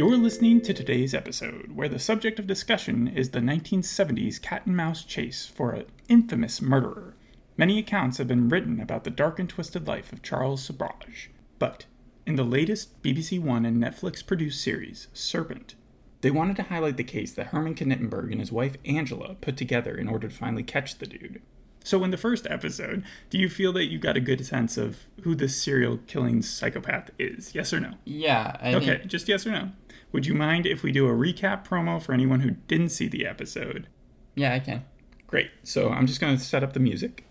You're listening to today's episode, where the subject of discussion is the 1970s cat and mouse chase for an infamous murderer. Many accounts have been written about the dark and twisted life of Charles Sobhraj, but in the latest BBC One and Netflix produced series, Serpent, they wanted to highlight the case that Herman Knippenberg and his wife Angela put together in order to finally catch the dude. So, in the first episode, do you feel that you got a good sense of who this serial killing psychopath is? Yes or no? Yeah. I Okay, think- just yes or no. Would you mind if we do a recap promo for anyone who didn't see the episode? yeah, I can. Great. So, I'm just going to set up the music.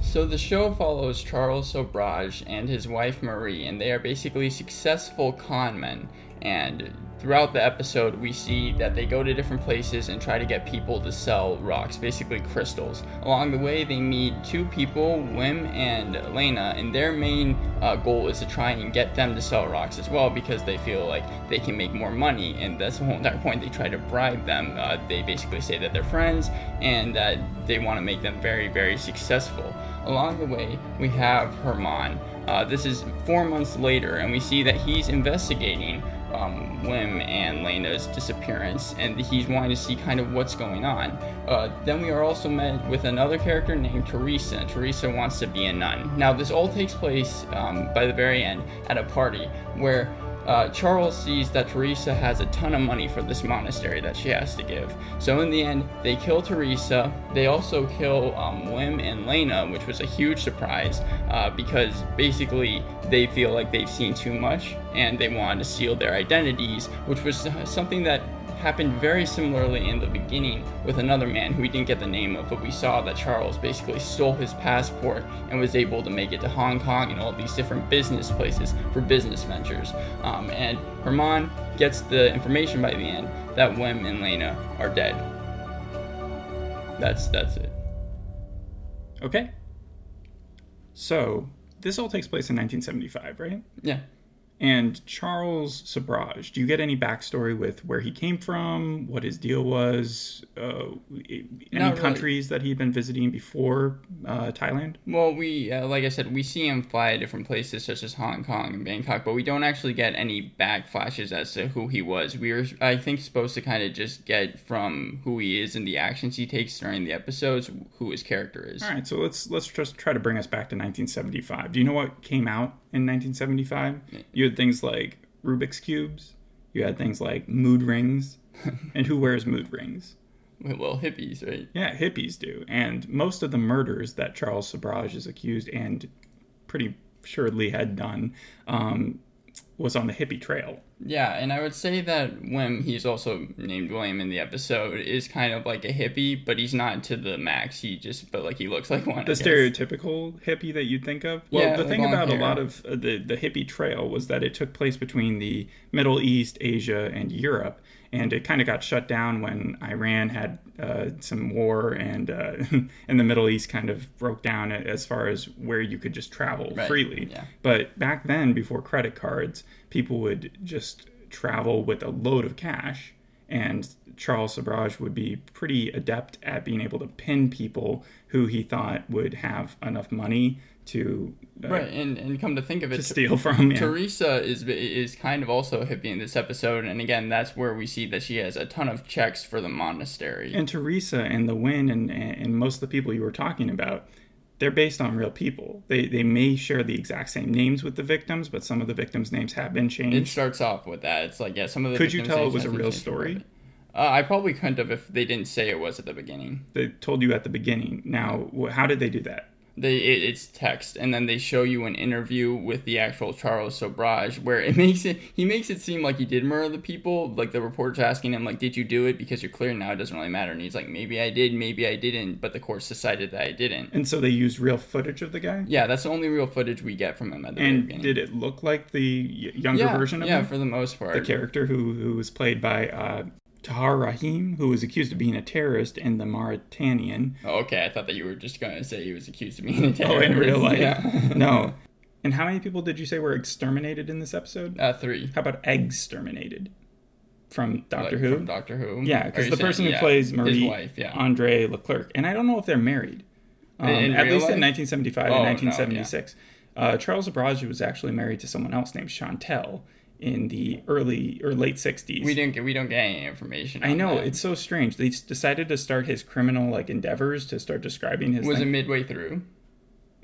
So the show follows Charles Sobhraj and his wife Marie, and they are basically successful con men. And throughout the episode, we see that they go to different places and try to get people to sell rocks, basically crystals. Along the way, they meet two people, Wim and Elena, and their main uh, goal is to try and get them to sell rocks as well because they feel like they can make more money. And that's the whole entire point. They try to bribe them. Uh, they basically say that they're friends and that they want to make them very, very successful. Along the way, we have Herman. Uh, this is four months later, and we see that he's investigating um, Wim and Lena's disappearance, and he's wanting to see kind of what's going on. Uh, then we are also met with another character named Teresa. Teresa wants to be a nun. Now, this all takes place um, by the very end at a party where uh, Charles sees that Teresa has a ton of money for this monastery that she has to give. So in the end, they kill Teresa. They also kill um, Wim and Lena, which was a huge surprise uh, because basically they feel like they've seen too much and they wanted to seal their identities, which was something that happened very similarly in the beginning with another man who we didn't get the name of, but we saw that Charles basically stole his passport and was able to make it to Hong Kong and all these different business places for business ventures. Um, and Herman gets the information by the end that Wim and Lena are dead. That's that's it. Okay. So, this all takes place in 1975, right? Yeah. And Charles Sobhraj, do you get any backstory with where he came from, what his deal was, uh, any really. countries that he'd been visiting before uh, Thailand? Well, we uh, like I said, we see him fly to different places such as Hong Kong and Bangkok, but we don't actually get any back flashes as to who he was. We are, I think, supposed to kind of just get from who he is and the actions he takes during the episodes who his character is. All right, so let's let's just try to bring us back to 1975. Do you know what came out in 1975? You had things like Rubik's cubes. You had things like mood rings. and who wears mood rings? Well, hippies, right? Yeah, hippies do. And most of the murders that Charles Sobhraj is accused and pretty surely had done um, was on the hippie trail. Yeah, and I would say that Wim, he's also named William in the episode, is kind of like a hippie, but he's not to the max. He just, but like he looks like one. The stereotypical hippie that you'd think of. Well, Yeah, the thing about a lot of uh, the the hippie trail was that it took place between the Middle East, Asia, and Europe, and it kind of got shut down when Iran had uh, some war, and uh, and the Middle East kind of broke down as far as where you could just travel Right, freely. yeah. But back then, before credit cards, people would just travel with a load of cash. And Charles Sobhraj would be pretty adept at being able to pin people who he thought would have enough money to uh, Right, and, and come to think of it, to steal from. Yeah. Teresa is is kind of also a hippie in this episode, and again, that's where we see that she has a ton of checks for the monastery. And Teresa and the Wim and, and most of the people you were talking about, they're based on real people. They they may share the exact same names with the victims, but some of the victims' names have been changed. it starts off with that. It's like yeah, some of the Could you tell it was a real story? Uh, I probably couldn't have if they didn't say it was at the beginning. They told you at the beginning. Now, how did they do that? They it, it's text, and then they show you an interview with the actual Charles Sobhraj, where it makes it he makes it seem like he did murder the people. Like the reporter's asking him, like, "Did you do it?" Because you're clear now, it doesn't really matter. And he's like, "Maybe I did, maybe I didn't," but the courts decided that I didn't. And so they used real footage of the guy. Yeah, that's the only real footage we get from him at the And beginning. did it look like the younger yeah, version of him? yeah, him? for the most part. the character who who was played by uh, Tahar Rahim, who was accused of being a terrorist in the Mauritanian. Oh, okay, I thought that you were just going to say he was accused of being a Oh, terrorist. in real life? Yeah. no. And how many people did you say were exterminated in this episode? Uh, three. How about exterminated from Doctor Like, Who? From Doctor Who. yeah, because the saying- person who yeah, plays Marie wife, yeah. Andre Leclerc, and I don't know if they're married. Um, at least in 1975 Oh, and 1976. Uh, Charles Sobhraj was actually married to someone else named Chantel, in the early or late 60s. We didn't get we don't get any information. I know that. it's so strange. They decided to start his criminal like endeavors to start describing his. was it midway through.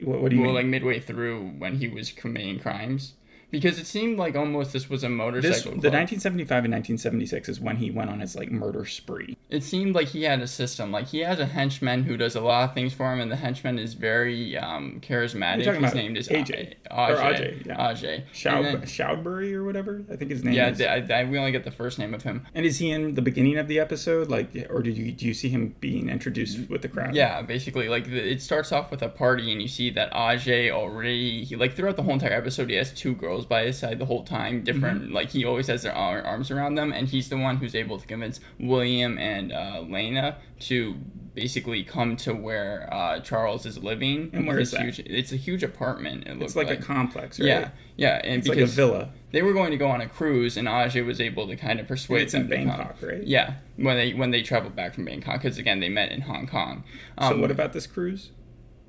what, what do you well, mean? like midway through when he was committing crimes, because it seemed like almost this was a this motorcycle. the club. 1975 and 1976 is when he went on his like murder spree. it seemed like he had a system. Like he has a henchman who does a lot of things for him, and the henchman is very um, charismatic. His name is AJ. Aj- Or Ajay. Ajay, yeah. Ajay. Shoud, Shoudbury or whatever I think his name yeah, is. I, we only get the first name of him. and is he in the beginning of the episode, like, or did you do you see him being introduced with the crowd? Yeah, basically, like the, it starts off with a party, and you see that Aj already, he, like throughout the whole entire episode, he has two girls by his side the whole time. Different, Mm-hmm. like he always has their arms around them, and he's the one who's able to convince William and uh, Lena to basically come to where uh, Charles is living. And where is that? Huge, it's a huge apartment. It it's looks like, like, a complex, right? yeah, yeah, and it's like a villa. they were going to go on a cruise, and Ajay was able to kind of persuade it's in them to come. Bangkok, right? Yeah, when they when they traveled back from Bangkok, because again they met in Hong Kong. Um, so what about this cruise?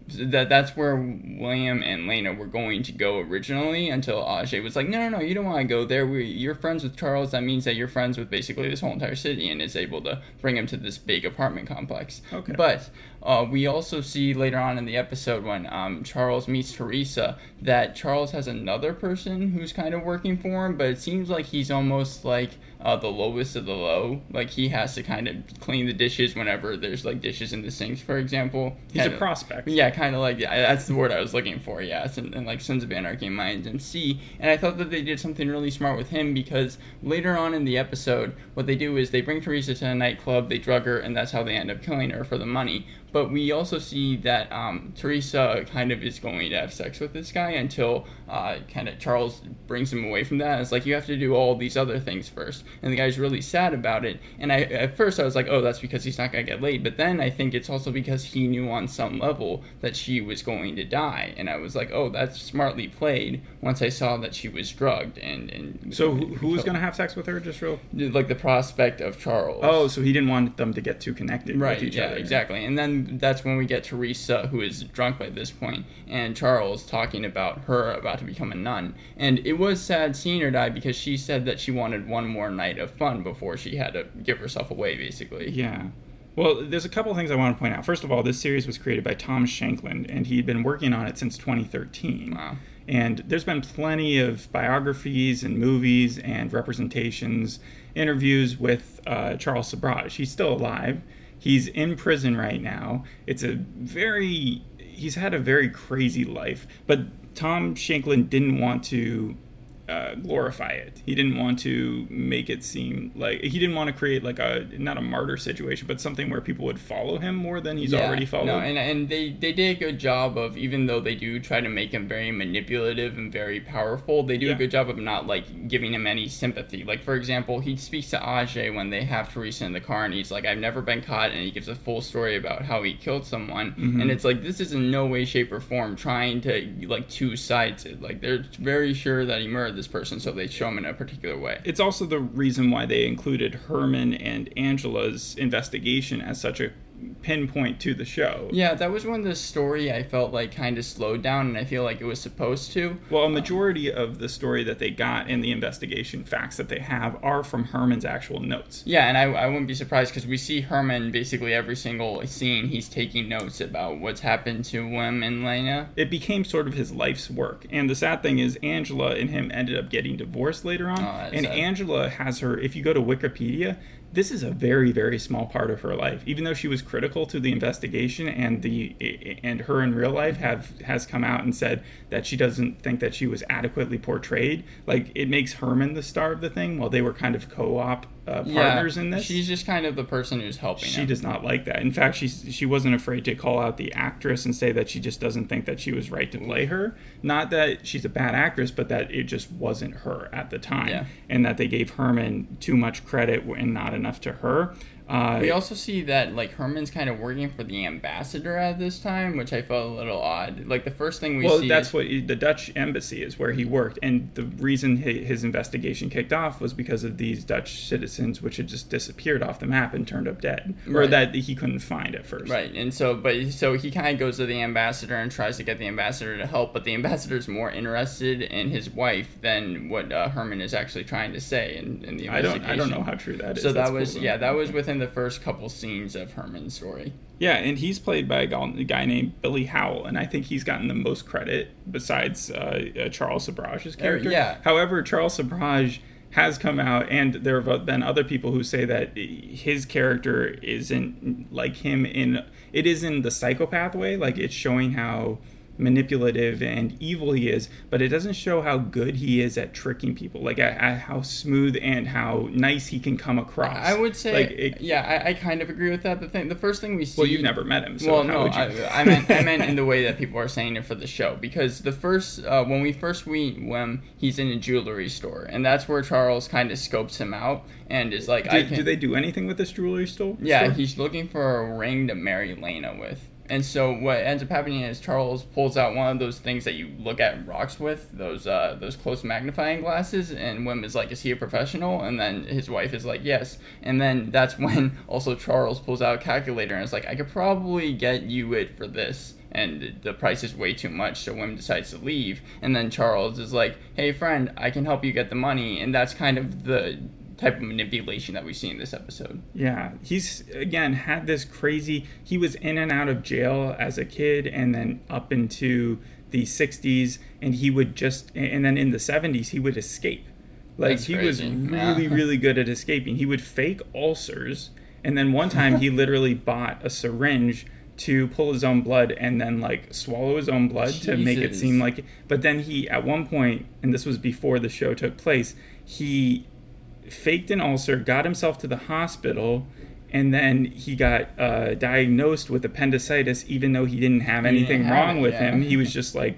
That that's where William and Lena were going to go originally until Ajay was like, no, no, no, you don't want to go there. We, you're friends with Charles. That means that you're friends with basically this whole entire city, and is able to bring him to this big apartment complex. Okay. But uh, we also see later on in the episode when um, Charles meets Teresa that Charles has another person who's kind of working for him, but it seems like he's almost like uh, the lowest of the low. Like he has to kind of clean the dishes whenever there's like dishes in the sinks, for example. He's Kind a of- prospect. yeah, kind of like yeah, that's the word I was looking for. Yes, and, and like Sons of Anarchy and Mayans MC. And I thought that they did something really smart with him because later on in the episode, what they do is they bring Teresa to a nightclub, they drug her, and that's how they end up killing her for the money. But we also see that um, Teresa kind of is going to have sex with this guy until uh, kind of Charles brings him away from that. It's like you have to do all these other things first, and the guy's really sad about it. And I at first I was like, oh, that's because he's not gonna get laid. But then I think it's also because he knew on some level that she was going to die, and I was like, oh, that's smartly played. Once I saw that she was drugged and and So who, who was going to have sex with her? Just real. like the prospect of Charles. Oh, so he didn't want them to get too connected Right, with each yeah, other. exactly. And then that's when we get Teresa, who is drunk by this point, and Charles talking about her about to become a nun. And it was sad seeing her die because she said that she wanted one more night of fun before she had to give herself away, basically. Yeah. Well, there's a couple of things I want to point out. First of all, this series was created by Tom Shankland, and he'd been working on it since 2013. Wow. And there's been plenty of biographies and movies and representations, interviews with uh, Charles Sobhraj. He's still alive. He's in prison right now. It's a very, he's had a very crazy life. But Tom Shankland didn't want to uh, glorify it. He didn't want to make it seem like he didn't want to create like a not a martyr situation, but something where people would follow him more than he's Yeah, already followed. No, and, and they, they did a good job of, even though they do try to make him very manipulative and very powerful, they do Yeah. a good job of not, like, giving him any sympathy. Like, for example, he speaks to Ajay when they have Teresa in the car, and he's like, I've never been caught, and he gives a full story about how he killed someone. Mm-hmm. And it's like, this is in no way, shape, or form trying to, like, two sides it. Like, they're very sure that he murdered this person, so they show him in a particular way. it's also the reason why they included Herman and Angela's investigation as such a pinpoint to the show. Yeah, that was when the story I felt like kind of slowed down, and I feel like it was supposed to. Well, a majority of the story that they got in the investigation facts that they have are from Herman's actual notes. Yeah, and I, I wouldn't be surprised because we see Herman basically every single scene. He's taking notes about what's happened to Wim and Lena. It became sort of his life's work. And the sad thing is, Angela and him ended up getting divorced later on. Oh, and sad. Angela has her, if you go to Wikipedia, this is a very, very small part of her life. Even though she was critical to the investigation and the and her in real life have has come out and said that she doesn't think that she was adequately portrayed. Like it makes Herman the star of the thing, while they were kind of co-op uh, partners yeah, in this. She's just kind of the person who's helping She him. does not like that. In fact, she she wasn't afraid to call out the actress and say that she just doesn't think that she was right to play her. Not that she's a bad actress, but that it just wasn't her at the time, Yeah. and that they gave Herman too much credit and not enough to her. Uh, We also see that like Herman's kind of working for the ambassador at this time, which I felt a little odd. Like the first thing we well, see that's is, what the Dutch embassy is where he worked, and the reason his investigation kicked off was because of these Dutch citizens, which had just disappeared off the map and turned up dead, or Right. that he couldn't find at first. Right, and so, but so he kind of goes to the ambassador and tries to get the ambassador to help, but the ambassador's more interested in his wife than what uh, Herman is actually trying to say in, in the I don't. I don't know how true that is. So That's that was cool, yeah, that was within the first couple scenes of Herman's story. Yeah, and he's played by a guy named Billy Howle, and I think he's gotten the most credit besides uh, uh, Charles Sobhraj's character. yeah. However, Charles Sobhraj has come out, and there have been other people who say that his character isn't like him in it is in the psychopath way, like it's showing how manipulative and evil he is, but it doesn't show how good he is at tricking people, like at, at how smooth and how nice he can come across. I would say, like, it, yeah, I, I kind of agree with that. The thing, the first thing we see. well, you've never met him, so well, how no, would you? I, I meant I meant in the way that people are saying it for the show because the first uh, when we first meet when he's in a jewelry store and that's where Charles kind of scopes him out and is like, I do, can. do they do anything with this jewelry store? yeah, store? he's looking for a ring to marry Lena with. And so what ends up happening is Charles pulls out one of those things that you look at rocks with, those uh, those close magnifying glasses, and Wim is like, "Is he a professional?" And then his wife is like, "Yes." And then that's when also Charles pulls out a calculator and is like, "I could probably get you it for this." And the price is way too much, so Wim decides to leave. And then Charles is like, "Hey, friend, I can help you get the money." And that's kind of the type of manipulation that we see in this episode. Yeah, he's again had this crazy. He was in and out of jail as a kid, and then up into the '60s, and he would just, and then in the '70s, he would escape. Like That's he was really, Yeah. really good at escaping. He would fake ulcers, and then one time he literally bought a syringe to pull his own blood and then like swallow his own blood to make it seem like. But then he, at one point, and this was before the show took place, he faked an ulcer, got himself to the hospital, and then he got uh, diagnosed with appendicitis, even though he didn't have He didn't anything have wrong it, with yeah. him. He was just like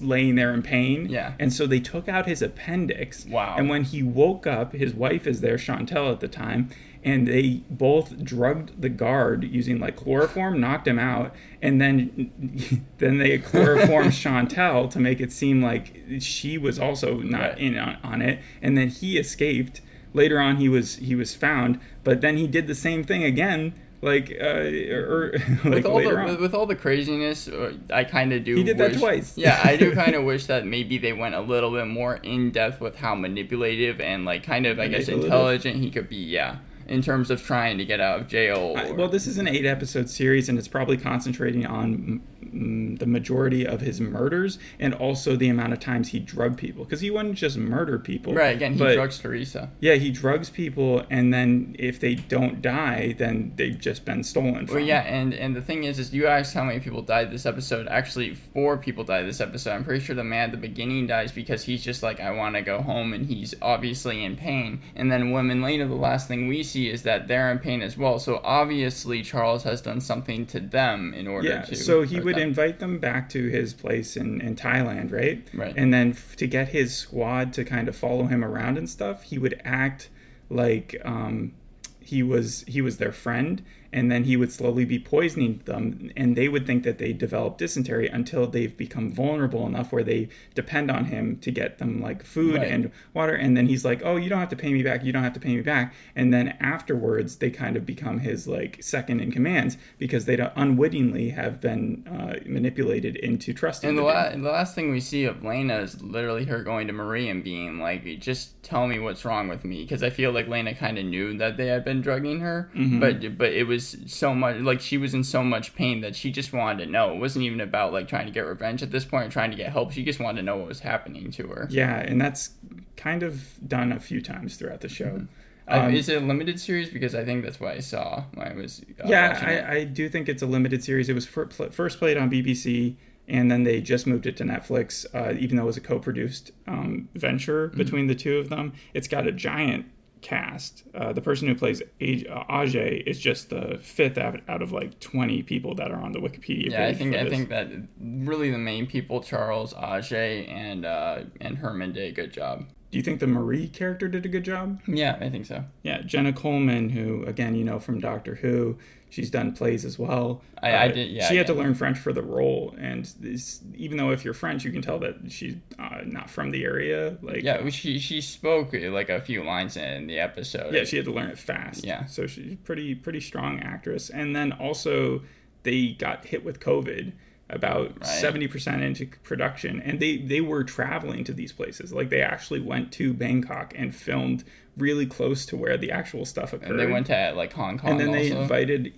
laying there in pain. Yeah. And so they took out his appendix. Wow. And when he woke up, his wife is there, Chantel at the time, and they both drugged the guard using like chloroform, knocked him out, and then then they chloroformed Chantel to make it seem like she was also not Right. in on, on it, and then he escaped. Later on, he was he was found, but then he did the same thing again, like uh, or, like with all the on. with, all the craziness, uh, I kind of do. He did that twice. Yeah, I do kind of wish that maybe they went a little bit more in depth with how manipulative and like kind of I guess intelligent he could be. Yeah, in terms of trying to get out of jail. I- well, this is an eight episode series, and it's probably concentrating on Mm, the majority of his murders and also the amount of times he drugged people. Because he wouldn't just murder people. right again, he but, drugs Teresa. Yeah, he drugs people, and then if they don't die, then they've just been stolen from. Well, yeah, and and the thing is, is you asked how many people died this episode. Actually, four people died this episode. I'm pretty sure the man at the beginning dies because he's just like, I want to go home, and he's obviously in pain. And then women later, the last thing we see is that they're in pain as well. So obviously, Charles has done something to them in order Yeah, to. so he would. Invite them back to his place in, in Thailand, right? Right. And then f- to get his squad to kind of follow him around and stuff, he would act like um, he was he was their friend, and then he would slowly be poisoning them, and they would think that they developed dysentery until they've become vulnerable enough where they depend on him to get them like food Right. and water, and then he's like, "Oh, you don't have to pay me back. You don't have to pay me back." And then afterwards, they kind of become his like second in commands because they unwittingly have been uh, manipulated into trusting. Him. And the, the la- the last thing we see of Lena is literally her going to Marie and being like, "Just tell me what's wrong with me," because I feel like Lena kind of knew that they had been drugging her, Mm-hmm. but but it was so much like she was in so much pain that she just wanted to know. It wasn't even about like trying to get revenge at this point or trying to get help. She just wanted to know what was happening to her. yeah, and that's kind of done a few times throughout the show. Uh, Um, is it a limited series? Because I think that's what I saw when I was. Uh, yeah. I, I do think it's a limited series. It was first played on BBC, and then they just moved it to Netflix. Uh, even though it was a co-produced um, venture Mm-hmm. between the two of them, it's got a giant cast. Uh, the person who plays uh, Ajay is just the fifth out, out of like twenty people that are on the Wikipedia. Yeah, I page think I think that really the main people, Charles, Ajay, and uh, and Herman did a good job. Do you think the Marie character did a good job? Yeah, I think so. Yeah, Jenna Coleman, who again you know from Doctor Who, she's done plays as well. I, I did. Yeah, she had yeah. to learn French for the role, and this, even though if you're French, you can tell that she's uh, not from the area. Like, Yeah, she she spoke uh, like a few lines in the episode. yeah, she had to learn it fast. Yeah. so she's pretty pretty strong actress. And then also they got hit with COVID about seventy percent into production, and they they were traveling to these places. Like they actually went to Bangkok and filmed really close to where the actual stuff occurred. and they went to like Hong Kong. and then they invited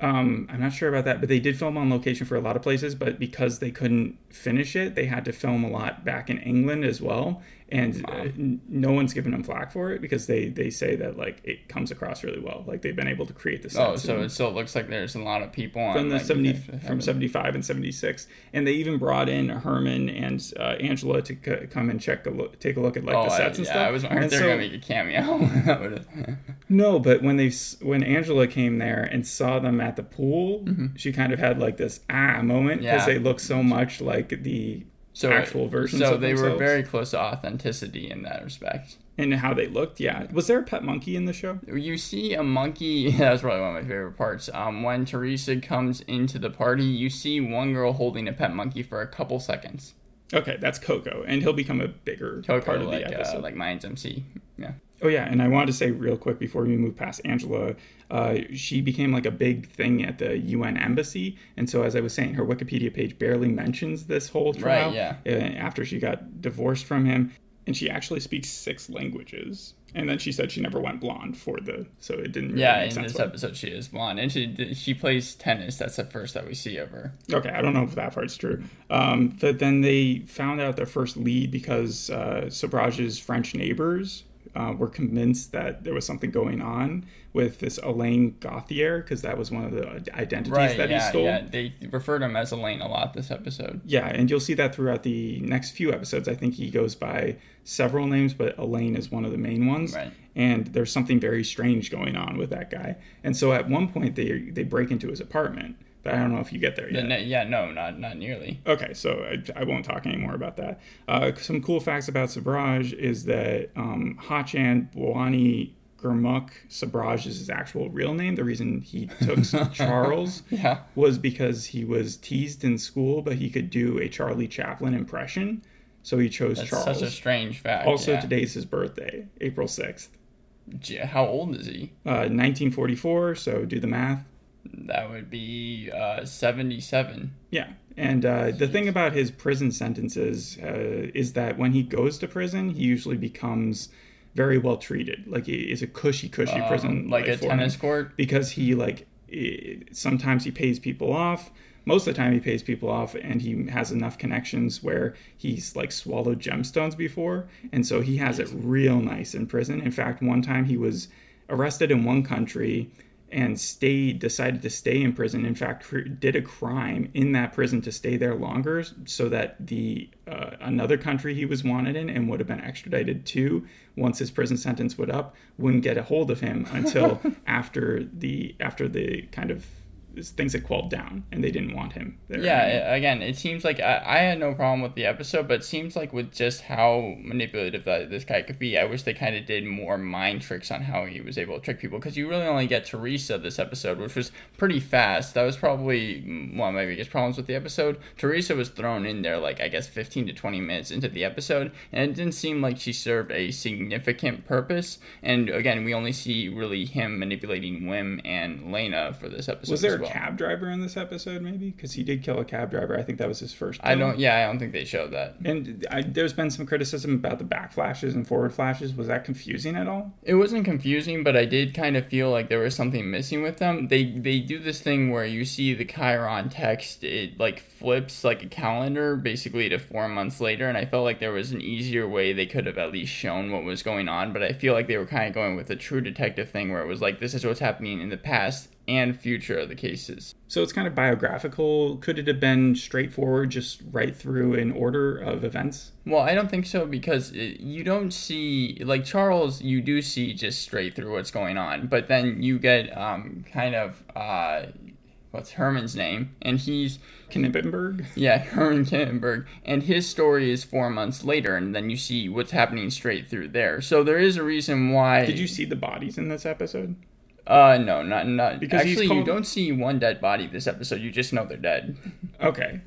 um i'm not sure about that but they did film on location for a lot of places but because they couldn't finish it they had to film a lot back in england as well and uh, n- no one's given them flack for it because they they say that like it comes across really well like they've been able to create the Oh, so it still looks like there's a lot of people on from the like, 70 from 75 and 76 and they even brought in herman and uh, angela to c- come and check a look take a look at like Oh, the I, sets and yeah, stuff I was wondering if they're so- gonna make a cameo. No, but when they when Angela came there and saw them at the pool, she kind of had like this ah moment because Mm-hmm. Yeah. they look so much like the so actual versions. So they were very close to authenticity in that respect. and how they looked. Yeah, was there a pet monkey in the show? You see a monkey. That was probably one of my favorite parts. Um, when Teresa comes into the party, you see one girl holding a pet monkey for a couple seconds. Okay, that's Coco, and he'll become a bigger Coco, part of like the uh, episode. like Mayans MC. Yeah. Oh yeah, and I wanted to say real quick before we move past Angela, uh, she became like a big thing at the UN embassy, and so as I was saying, her Wikipedia page barely mentions this whole trial. yeah. uh, After she got divorced from him, and she actually speaks six languages, and then she said she never went blonde for the, so it didn't. Really Yeah, in this episode she is blonde, and she she plays tennis. That's the first that we see of her. Okay, I don't know if that part's true. Um, but then they found out their first lead because uh, Sobhraj's French neighbors uh, were convinced that there was something going on with this Alain Gautier because that was one of the identities Right? that Yeah, he stole. yeah. They refer to him as Alain a lot this episode. Yeah, and you'll see that throughout the next few episodes. I think he goes by several names, but Alain is one of the main ones. Right. And there's something very strange going on with that guy. And so at one point they they break into his apartment, I don't know if you get there The yet. ne- yeah, no, not not nearly. Okay, so I, I won't talk anymore about that. Uh, some cool facts about Sabraj is that um, Hachan Bwani Gurmukh Sabraj is his actual real name. The reason he took Charles Yeah. was because he was teased in school, but he could do a Charlie Chaplin impression, so he chose Charles. That's Charles. such a strange fact. also, yeah. today's his birthday, April 6th. How old is he? Uh, 1944, so do the math. That would be uh, 77. Yeah. And uh, the thing about his prison sentences uh, is that when he goes to prison, he usually becomes very well treated. Like he is a cushy, cushy prison, Um, like a tennis court. because he like sometimes he pays people off. Most of the time, he pays people off, and he has enough connections where he's like swallowed gemstones before, and so he has it real nice in prison. In fact, one time he was arrested in one country and stayed decided to stay in prison in fact cr- did a crime in that prison to stay there longer so that the uh, another country he was wanted in and would have been extradited to once his prison sentence would up wouldn't get a hold of him until after the after the kind of things had quelled down and they didn't want him there Yeah, again, it seems like I, I had no problem with the episode, but it seems like with just how manipulative that this guy could be, I wish they kind of did more mind tricks on how he was able to trick people. Because you really only get Teresa this episode, which was pretty fast. That was probably one of my biggest problems with the episode. Teresa was thrown in there, like, I guess 15 to 20 minutes into the episode, and it didn't seem like she served a significant purpose. And again, we only see really him manipulating Wim and Lena for this episode. was there well. cab driver in this episode maybe because he did kill a cab driver i think that was his first I don't, yeah, I don't think they showed that. and I, there's been some criticism about the back flashes and forward flashes was that confusing at all It wasn't confusing, but I did kind of feel like there was something missing with them. They they do this thing where you see the chyron text, it like flips like a calendar basically to four months later, and I felt like there was an easier way they could have at least shown what was going on. But I feel like they were kind of going with the true detective thing where it was like this is what's happening in the past and future of the cases. So it's kind of biographical. Could it have been straightforward, just right through an order of events? Well, I don't think so because it, you don't see like Charles. You do see just straight through what's going on, but then you get um, kind of uh, what's Herman's name, and he's Knippenberg. yeah Herman Knippenberg, and his story is four months later, and then you see what's happening straight through there. So there is a reason why. Did you see the bodies in this episode? Uh, no, not not. Because actually, you don't see one dead body this episode. You just know they're dead. Okay.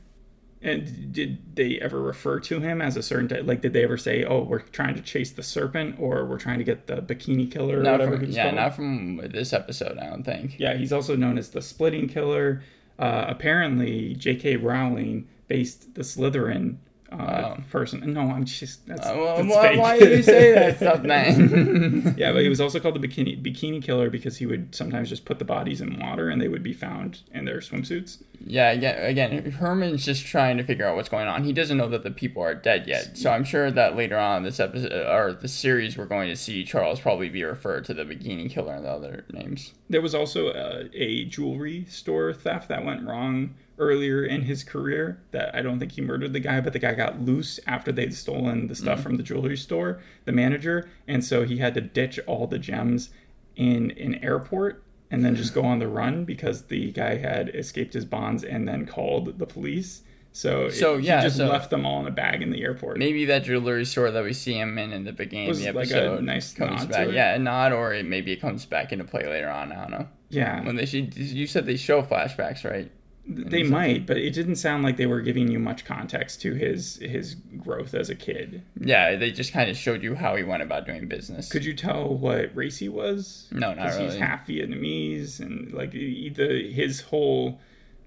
And did they ever refer to him as a certain type? Like, did they ever say, "Oh, we're trying to chase the serpent," or "We're trying to get the bikini killer," or Not whatever from, yeah, called? not from this episode. I don't think. Yeah, he's also known as the Splitting Killer. Uh, apparently, J.K. Rowling based the Slytherin uh, Oh. person. No, I'm just that's, Uh, well, that's why, why do you say that stuff, man? yeah, but he was also called the bikini bikini killer because he would sometimes just put the bodies in water and they would be found in their swimsuits. yeah, again, again, Herman's just trying to figure out what's going on. He doesn't know that the people are dead yet. So I'm sure that later on this episode or the series, we're going to see Charles probably be referred to the Bikini Killer and the other names. There was also a, a jewelry store theft that went wrong earlier in his career. That I don't think he murdered the guy, but the guy got loose after they'd stolen the stuff mm-hmm. from the jewelry store, the manager, and so he had to ditch all the gems in an airport and then just go on the run because the guy had escaped his bonds and then called the police. So, it- So, yeah, he just so- left them all in a bag in the airport. Maybe that jewelry store that we see him in in the beginning of the like a nice comes back. it. Yeah, a nod, or it, maybe it comes back into play later on. I don't know. Yeah, When they should, you said they show flashbacks, right? They might, but it didn't sound like they were giving you much context to his his growth as a kid. Yeah, they just kind of showed you how he went about doing business. Could you tell what race he was? No, not Because he's half Vietnamese, and like the his whole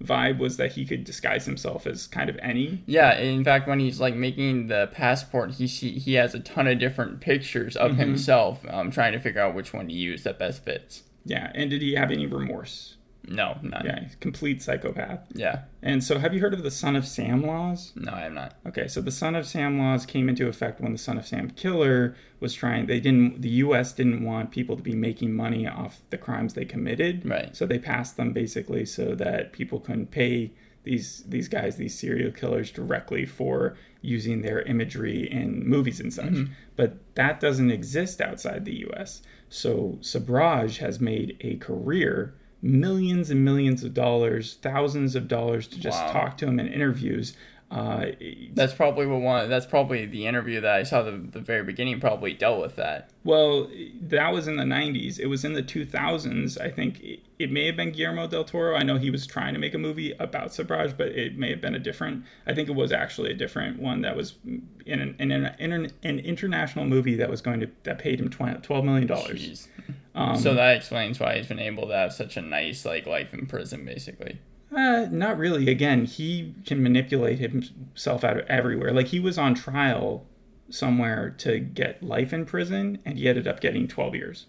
vibe was that he could disguise himself as kind of any. Yeah, in fact, when he's like making the passport, he see, he has a ton of different pictures of Mm-hmm. himself, um, trying to figure out which one to use that best fits. Yeah, and did he have any remorse? No, none. Yeah, he's a complete psychopath. Yeah. And so, have you heard of the Son of Sam laws? No, I have not. Okay, so the Son of Sam laws came into effect when the Son of Sam killer was trying. They didn't. The U.S. didn't want people to be making money off the crimes they committed. Right. So they passed them basically so that people couldn't pay these these guys, these serial killers, directly for using their imagery in movies and such. Mm-hmm. But that doesn't exist outside the U.S. So Sabraj has made a career. Millions and millions of dollars, thousands of dollars to just Wow. talk to him in interviews. Uh, That's probably what one. That's probably the interview that I saw the the very beginning. Probably dealt with that. Well, that was in the 90s. It was in the 2000s. I think it, it may have been Guillermo del Toro. I know he was trying to make a movie about Sabraj, but it may have been a different. I think it was actually a different one that was in an, in an, in an, an international movie that was going to that paid him 20, 12 million dollars. Um, so that explains why he's been able to have such a nice like life in prison, basically. Uh, not really. Again, he can manipulate himself out of everywhere. Like he was on trial somewhere to get life in prison, and he ended up getting 12 years.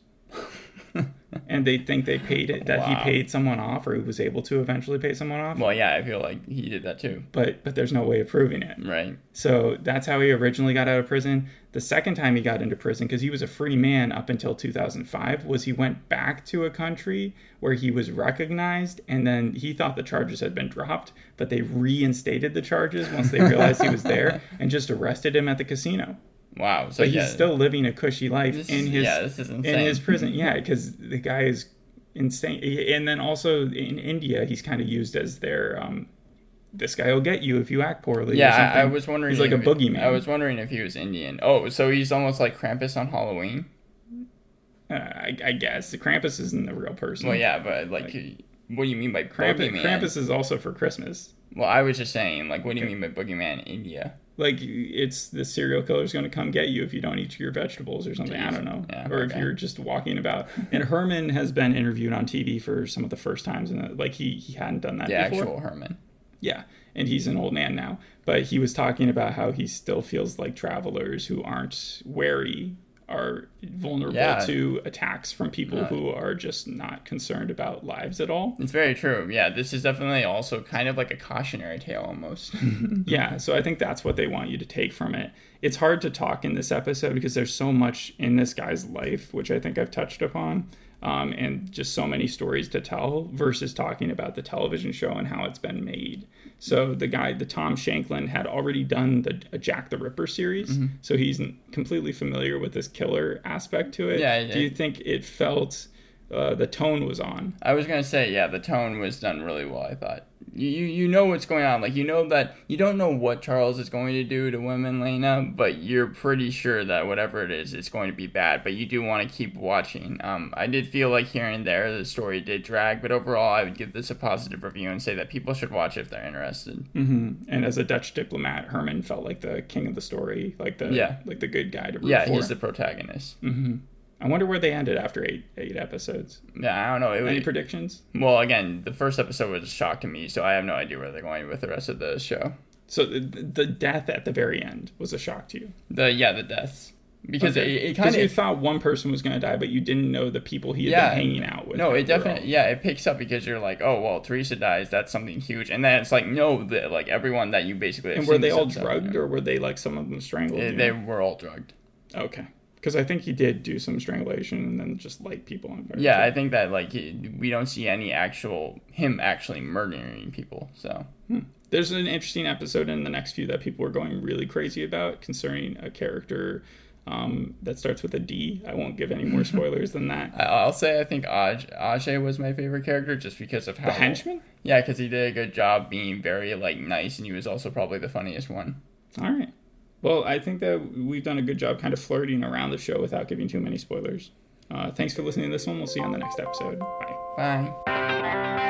and they think they paid it that he paid someone off, or he was able to eventually pay someone off. Well, yeah, I feel like he did that too. But but there's no way of proving it. Right. So that's how he originally got out of prison. The second time he got into prison, because he was a free man up until 2005, was he went back to a country where he was recognized, and then he thought the charges had been dropped, but they reinstated the charges once they realized he was there and just arrested him at the casino. Wow. So But yeah, he's still living a cushy life This in is- his yeah, is in his prison. Yeah, because the guy is insane. And then also in India, he's kind of used as their um, this guy will get you if you act poorly. Yeah, I, I was wondering. He's like a if- boogeyman. I was wondering if he was Indian. Oh, so he's almost like Krampus on Halloween. Uh, I, I guess the Krampus isn't a real person. Well, yeah, but like, what do you mean by Krampus, boogeyman? Krampus is also for Christmas. Well, I was just saying, like, what do you mean by boogeyman in India? Like it's the serial killer is going to come get you if you don't eat your vegetables or something. I don't know, Yeah, or if you're just walking about. And Herman has been interviewed on TV for some of the first times, and uh, like he he hadn't done that The before. actual Herman. Yeah, and he's an old man now, but he was talking about how he still feels like travelers who aren't wary are vulnerable Yeah. to attacks from people who are just not concerned about lives at all. It's very true. Yeah, this is definitely also kind of like a cautionary tale almost. Yeah, so I think that's what they want you to take from it. It's hard to talk in this episode because there's so much in this guy's life, which I think I've touched upon, um, and just so many stories to tell versus talking about the television show and how it's been made. So the guy, the Tom Shankland, had already done the a Jack the Ripper series, Mm-hmm. so he's completely familiar with this killer aspect to it. Yeah, Do you think it felt uh, the tone was on. I was gonna say, yeah, the tone was done really well. I thought you you you know what's going on. Like you know that you don't know what Charles is going to do to women, Lena, but you're pretty sure that whatever it is, it's going to be bad. But you do want to keep watching. Um, I did feel like here and there the story did drag, but overall, I would give this a positive review and say that people should watch if they're interested. Mm-hmm. And as a Dutch diplomat, Herman felt like the king of the story, like the Yeah. like the good guy to root Yeah, for. he's the protagonist. hmm I wonder where they ended after eight eight episodes. Yeah, I don't know. It Any was, predictions? well, again, the first episode was a shock to me, so I have no idea where they're going with the rest of the show. So the, the death at the very end was a shock to you The yeah, the deaths because Okay. it, it kind you thought one person was going to die, but you didn't know the people he had Yeah. been hanging out with. No, it definitely yeah, it picks up because you're like, oh well, Teresa dies. That's something huge, and then it's like no, the, like everyone that you basically And were they all drugged, or were they like some of them strangled? they, they were all drugged. Okay, because I think he did do some strangulation and then just light people on fire. Yeah, I think that like he- we don't see any actual him actually murdering people. So There's an interesting episode in the next few that people are going really crazy about concerning a character um, that starts with a D. I won't give any more spoilers than that. I'll say I think Aj Ajay was my favorite character just because of how The henchman. Yeah, because he did a good job being very like nice, and he was also probably the funniest one. All right. Well, I think that we've done a good job kind of flirting around the show without giving too many spoilers. Uh, thanks for listening to this one. We'll see you on the next episode. Bye. Bye.